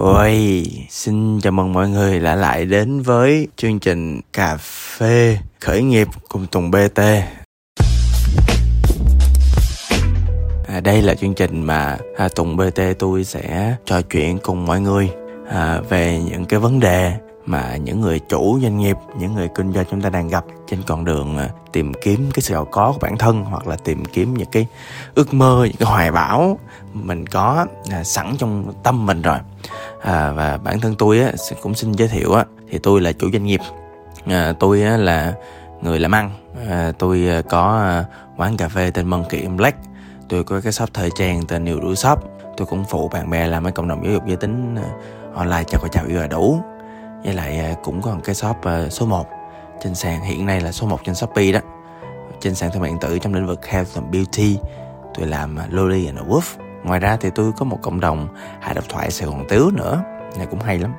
Ôi, xin chào mừng mọi người đã lại đến với chương trình Cà phê khởi nghiệp cùng Tùng BT. À, đây là chương trình mà à, Tùng BT tôi sẽ trò chuyện cùng mọi người à, về những cái vấn đề mà những người chủ doanh nghiệp những người kinh doanh chúng ta đang gặp trên con đường à, tìm kiếm cái sự giàu có của bản thân hoặc là tìm kiếm những cái ước mơ những cái hoài bão mình có à, sẵn trong tâm mình rồi. À, và bản thân tôi á, cũng xin giới thiệu á, thì tôi là chủ doanh nghiệp. À, tôi á, là người làm ăn. À, tôi à, có quán cà phê tên Monkey Black. Tôi có cái shop thời trang tên New Đuổi Shop. Tôi cũng phụ bạn bè làm cái cộng đồng giáo dục giới tính online chào và chào yêu là đủ với lại à, cũng còn cái shop à, số 1 trên sàn. Hiện nay là số 1 trên Shopee đó. Trên sàn thương mại điện tử trong lĩnh vực health and beauty. Tôi làm à, Loli and the Wolf. Ngoài ra thì tôi có một cộng đồng hạ độc thoại Sài Gòn Tiếu nữa. Này cũng hay lắm.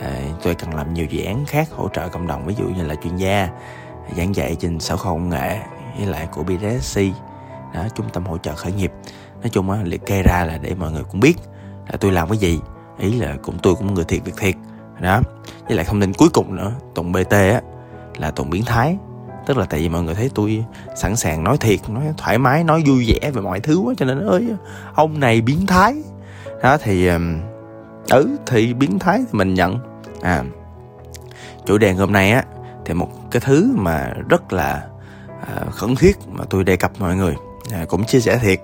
À, tôi cần làm nhiều dự án khác hỗ trợ cộng đồng ví dụ như là chuyên gia giảng dạy trên sở khoa công nghệ với lại của BDSC đó trung tâm hỗ trợ khởi nghiệp. Nói chung á liệt kê ra là để mọi người cũng biết là tôi làm cái gì. Ý là cũng tôi cũng người thiệt việc thiệt đó. Với lại thông tin cuối cùng nữa tùng bt á là tùng biến thái. Tức là tại vì mọi người thấy tôi sẵn sàng nói thiệt nói thoải mái nói vui vẻ về mọi thứ quá cho nên ơi ông này biến thái. Đó thì ừ thì biến thái thì mình nhận. À chủ đề hôm nay á thì một cái thứ mà rất là à, khẩn thiết mà tôi đề cập mọi người à, cũng chia sẻ thiệt.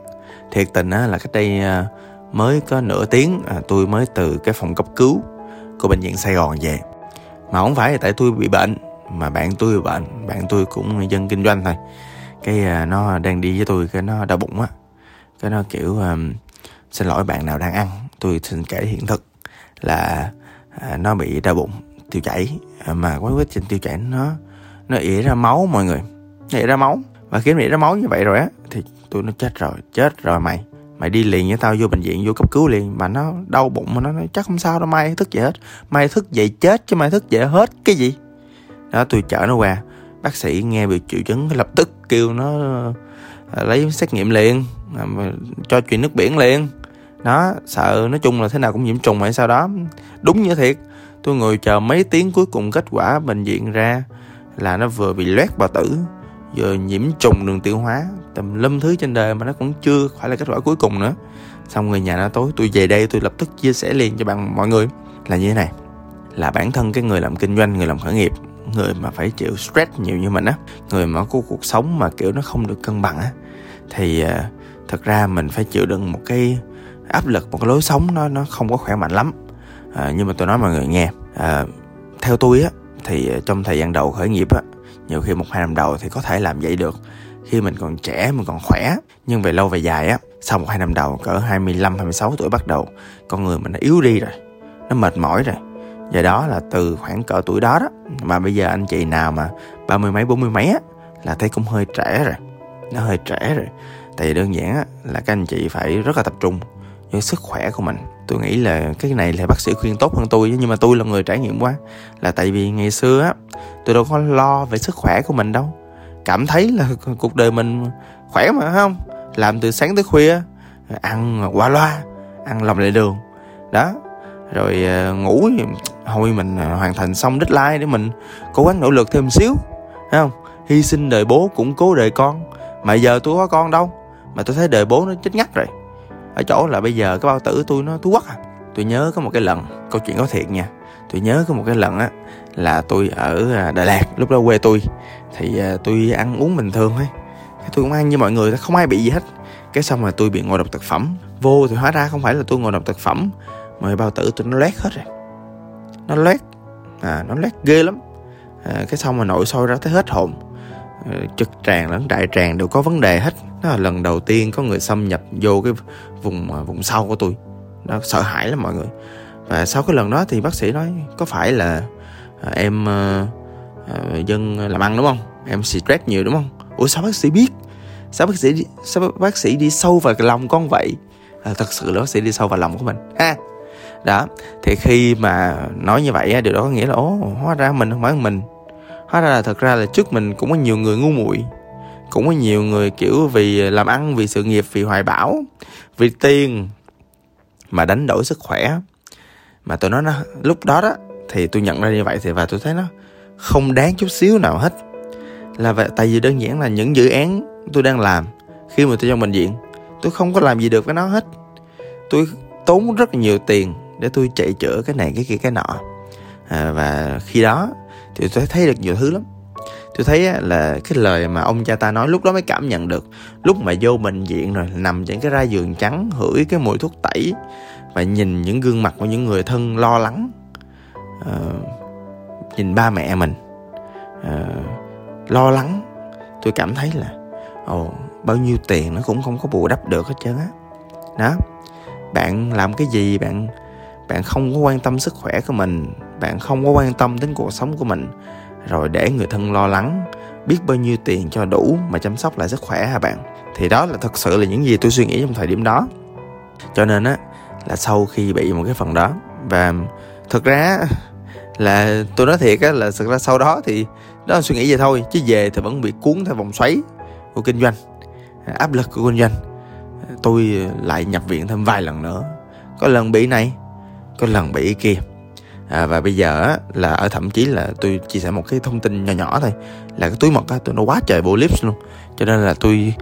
Thiệt tình á là cách đây à, mới có nửa tiếng à, tôi mới từ cái phòng cấp cứu của bệnh viện Sài Gòn về. Mà không phải là tại tôi bị bệnh mà bạn tôi bị bệnh. Bạn tôi cũng dân kinh doanh thôi. Cái à, nó đang đi với tôi cái nó đau bụng á. Cái nó kiểu um, xin lỗi bạn nào đang ăn tôi xin kể hiện thực là uh, nó bị đau bụng tiêu chảy. Mà quá quá trình tiêu chảy nó nó ỉa ra máu mọi người. Nó ỉa ra máu. Và khi nó ỉa ra máu như vậy rồi á thì tôi nó chết rồi. Chết rồi mày mày đi liền với tao vô bệnh viện, vô cấp cứu liền. Mà nó đau bụng mà nó nói, chắc không sao đâu, mai thức dậy hết. Mai thức dậy chết chứ mai thức dậy hết cái gì? Đó, tôi chở nó qua. Bác sĩ nghe bị triệu chứng, lập tức kêu nó à, lấy xét nghiệm liền à, cho chuyện nước biển liền. Nó sợ nói chung là thế nào cũng nhiễm trùng hay sau đó. Đúng như thiệt. Tôi ngồi chờ mấy tiếng cuối cùng kết quả bệnh viện ra là nó vừa bị loét bào tử vừa nhiễm trùng đường tiêu hóa tầm lâm thứ trên đời mà nó cũng chưa phải là kết quả cuối cùng nữa. Xong người nhà nó tối tôi về đây tôi lập tức chia sẻ liền cho bạn mọi người. Là như thế này là bản thân cái người làm kinh doanh người làm khởi nghiệp người mà phải chịu stress nhiều như mình á người mà có cuộc sống mà kiểu nó không được cân bằng á thì uh, thật ra mình phải chịu đựng một cái áp lực một cái lối sống nó nó không có khỏe mạnh lắm. À, nhưng mà tôi nói mọi người nghe à, theo tôi á thì à, trong thời gian đầu khởi nghiệp á nhiều khi một hai năm đầu thì có thể làm vậy được. Khi mình còn trẻ, mình còn khỏe. Nhưng về lâu về dài á, sau một hai năm đầu, cỡ 25 26 tuổi bắt đầu, con người mình nó yếu đi rồi. Nó mệt mỏi rồi. Do đó là từ khoảng cỡ tuổi đó đó. Mà bây giờ anh chị nào mà ba mươi mấy, bốn mươi mấy á, là thấy cũng hơi trẻ rồi. Nó hơi trẻ rồi. Tại vì đơn giản á, là các anh chị phải rất là tập trung với sức khỏe của mình. Tôi nghĩ là cái này là bác sĩ khuyên tốt hơn tôi nhưng mà tôi là người trải nghiệm quá. Là tại vì ngày xưa á, tôi đâu có lo về sức khỏe của mình đâu. Cảm thấy là cuộc đời mình khỏe mà không? Làm từ sáng tới khuya, ăn qua loa, ăn lòng lề đường. Đó. Rồi ờ, ngủ thôi mình ờ, hoàn thành xong deadline để mình cố gắng nỗ lực thêm xíu thấy không? Hy sinh đời bố củng cố đời con. Mà giờ tôi có con đâu, mà tôi thấy đời bố nó chết ngắt rồi ở chỗ là bây giờ cái bao tử tôi nó tôi quắc à. Tôi nhớ có một cái lần câu chuyện có thiệt nha. Tôi nhớ có một cái lần á là tôi ở à, Đà Lạt lúc đó quê tôi. Thì à, tôi ăn uống bình thường thôi. Tôi cũng ăn như mọi người không ai bị gì hết. Cái xong rồi tôi bị ngộ độc thực phẩm. Vô thì hóa ra không phải là tôi ngộ độc thực phẩm mà bao tử tôi nó loét hết rồi. Nó loét à nó loét ghê lắm. À, cái xong mà nội soi ra thấy hết hồn. Ờ, trực tràng lẫn đại tràng đều có vấn đề hết. Đó là lần đầu tiên có người xâm nhập vô cái vùng à, vùng sau của tôi. Nó sợ hãi lắm mọi người. Và sau cái lần đó thì bác sĩ nói có phải là à, em ờ, ờ, dân làm ăn đúng không? Em stress nhiều đúng không? Ủa sao bác sĩ biết? Sao bác sĩ đi, sao bác sĩ đi sâu vào lòng con vậy? À, thật sự là bác sĩ đi sâu vào lòng của mình. Ha! Đó thì khi mà nói như vậy điều đó có nghĩa là ố hóa ra mình không phải mình hóa ra là thật ra là trước mình cũng có nhiều người ngu muội. Cũng có nhiều người kiểu vì làm ăn vì sự nghiệp vì hoài bão vì tiền mà đánh đổi sức khỏe. Mà tôi nói nó lúc đó đó thì tôi nhận ra như vậy thì và tôi thấy nó không đáng chút xíu nào hết. Là vậy tại vì đơn giản là những dự án tôi đang làm khi mà tôi trong bệnh viện tôi không có làm gì được với nó hết. Tôi tốn rất là nhiều tiền để tôi chạy chữa cái này cái kia cái nọ. À, và khi đó thì tôi thấy được nhiều thứ lắm. Tôi thấy là cái lời mà ông cha ta nói lúc đó mới cảm nhận được. Lúc mà vô bệnh viện rồi nằm trên cái ra giường trắng hửi cái mùi thuốc tẩy và nhìn những gương mặt của những người thân lo lắng. À, nhìn ba mẹ mình. À, lo lắng. Tôi cảm thấy là ồ oh, bao nhiêu tiền nó cũng không có bù đắp được hết trơn á. Đó. Bạn làm cái gì? Bạn bạn không có quan tâm sức khỏe của mình bạn không có quan tâm đến cuộc sống của mình. Rồi để người thân lo lắng, biết bao nhiêu tiền cho đủ mà chăm sóc lại sức khỏe hả bạn? Thì đó là thật sự là những gì tôi suy nghĩ trong thời điểm đó. Cho nên á, là sau khi bị một cái phần đó, và thực ra là tôi nói thiệt á, là thực ra sau đó thì đó là suy nghĩ vậy thôi, chứ về thì vẫn bị cuốn theo vòng xoáy của kinh doanh, áp lực của kinh doanh. Tôi lại nhập viện thêm vài lần nữa. Có lần bị này, có lần bị kia à, và bây giờ á, là ở thậm chí là tôi chia sẻ một cái thông tin nhỏ nhỏ thôi là cái túi mật á tôi nó quá trời bộ lips luôn. Cho nên là tôi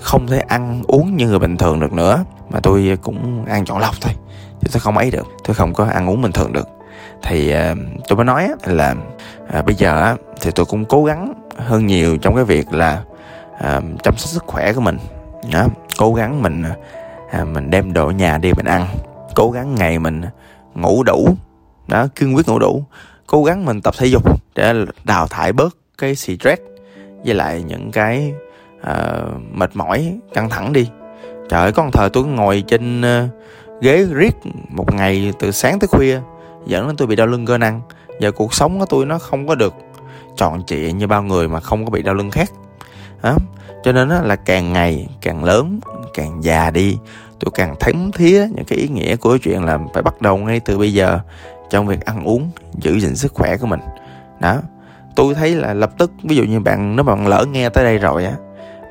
không thể ăn uống như người bình thường được nữa mà tôi cũng ăn chọn lọc thôi chứ tôi không ấy được tôi không có ăn uống bình thường được. Thì uh, tôi mới nói là uh, bây giờ thì tôi cũng cố gắng hơn nhiều trong cái việc là uh, chăm sóc sức khỏe của mình. Đó cố gắng mình uh, mình đem đồ nhà đi mình ăn cố gắng ngày mình ngủ đủ đó kiên quyết ngủ đủ cố gắng mình tập thể dục để đào thải bớt cái stress với lại những cái uh, mệt mỏi căng thẳng đi. Trời ơi có một thời tôi ngồi trên uh, ghế riết một ngày từ sáng tới khuya dẫn đến tôi bị đau lưng cơ năng. Giờ cuộc sống của tôi nó không có được tròn trịa như bao người mà không có bị đau lưng khác. Đó. cho nên là càng ngày càng lớn càng già đi tôi càng thấm thía những cái ý nghĩa của chuyện là phải bắt đầu ngay từ bây giờ trong việc ăn uống, giữ gìn sức khỏe của mình. Đó, tôi thấy là lập tức, ví dụ như bạn, nếu bạn lỡ nghe tới đây rồi á,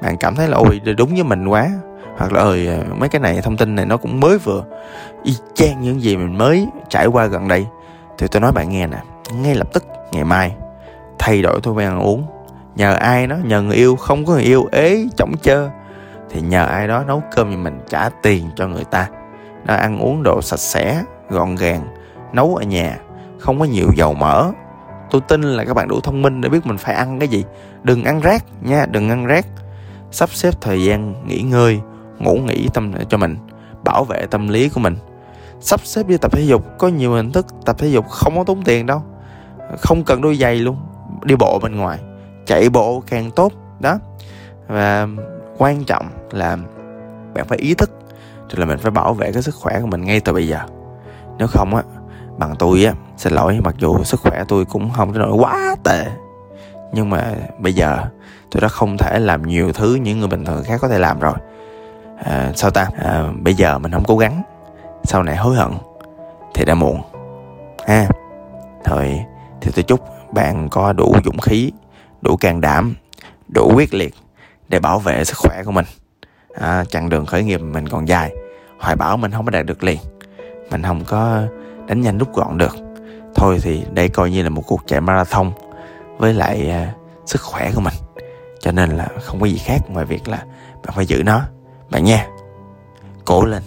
bạn cảm thấy là, ôi đúng với mình quá. Hoặc là ơi mấy cái này, thông tin này nó cũng mới vừa. Y chang những gì mình mới trải qua gần đây. Thì tôi nói bạn nghe nè, ngay lập tức, ngày mai, thay đổi thói quen ăn uống. Nhờ ai đó, nhờ người yêu, không có người yêu, ế chỏng chơ. Thì nhờ ai đó nấu cơm cho mình trả tiền cho người ta. Nó ăn uống đồ sạch sẽ, gọn gàng nấu ở nhà, không có nhiều dầu mỡ. Tôi tin là các bạn đủ thông minh để biết mình phải ăn cái gì. Đừng ăn rác nha, đừng ăn rác. Sắp xếp thời gian nghỉ ngơi, ngủ nghỉ tâm cho mình, bảo vệ tâm lý của mình. Sắp xếp đi tập thể dục, có nhiều hình thức tập thể dục không có tốn tiền đâu. Không cần đôi giày luôn, đi bộ bên ngoài, chạy bộ càng tốt, đó. Và quan trọng là bạn phải ý thức tức là mình phải bảo vệ cái sức khỏe của mình ngay từ bây giờ. Nếu không á bằng tôi á xin lỗi mặc dù sức khỏe tôi cũng không đến nỗi quá tệ. Nhưng mà bây giờ tôi đã không thể làm nhiều thứ những người bình thường khác có thể làm rồi. À, sao ta? À, bây giờ mình không cố gắng. Sau này hối hận thì đã muộn. Ha? Thôi thì tôi chúc bạn có đủ dũng khí đủ can đảm đủ quyết liệt để bảo vệ sức khỏe của mình. À, chặng đường khởi nghiệp mình còn dài. Hoài bảo mình không có đạt được liền. Mình không có đánh nhanh rút gọn được. Thôi thì đây coi như là một cuộc chạy marathon với lại uh, sức khỏe của mình. Cho nên là không có gì khác ngoài việc là bạn phải giữ nó. Bạn nha cố lên.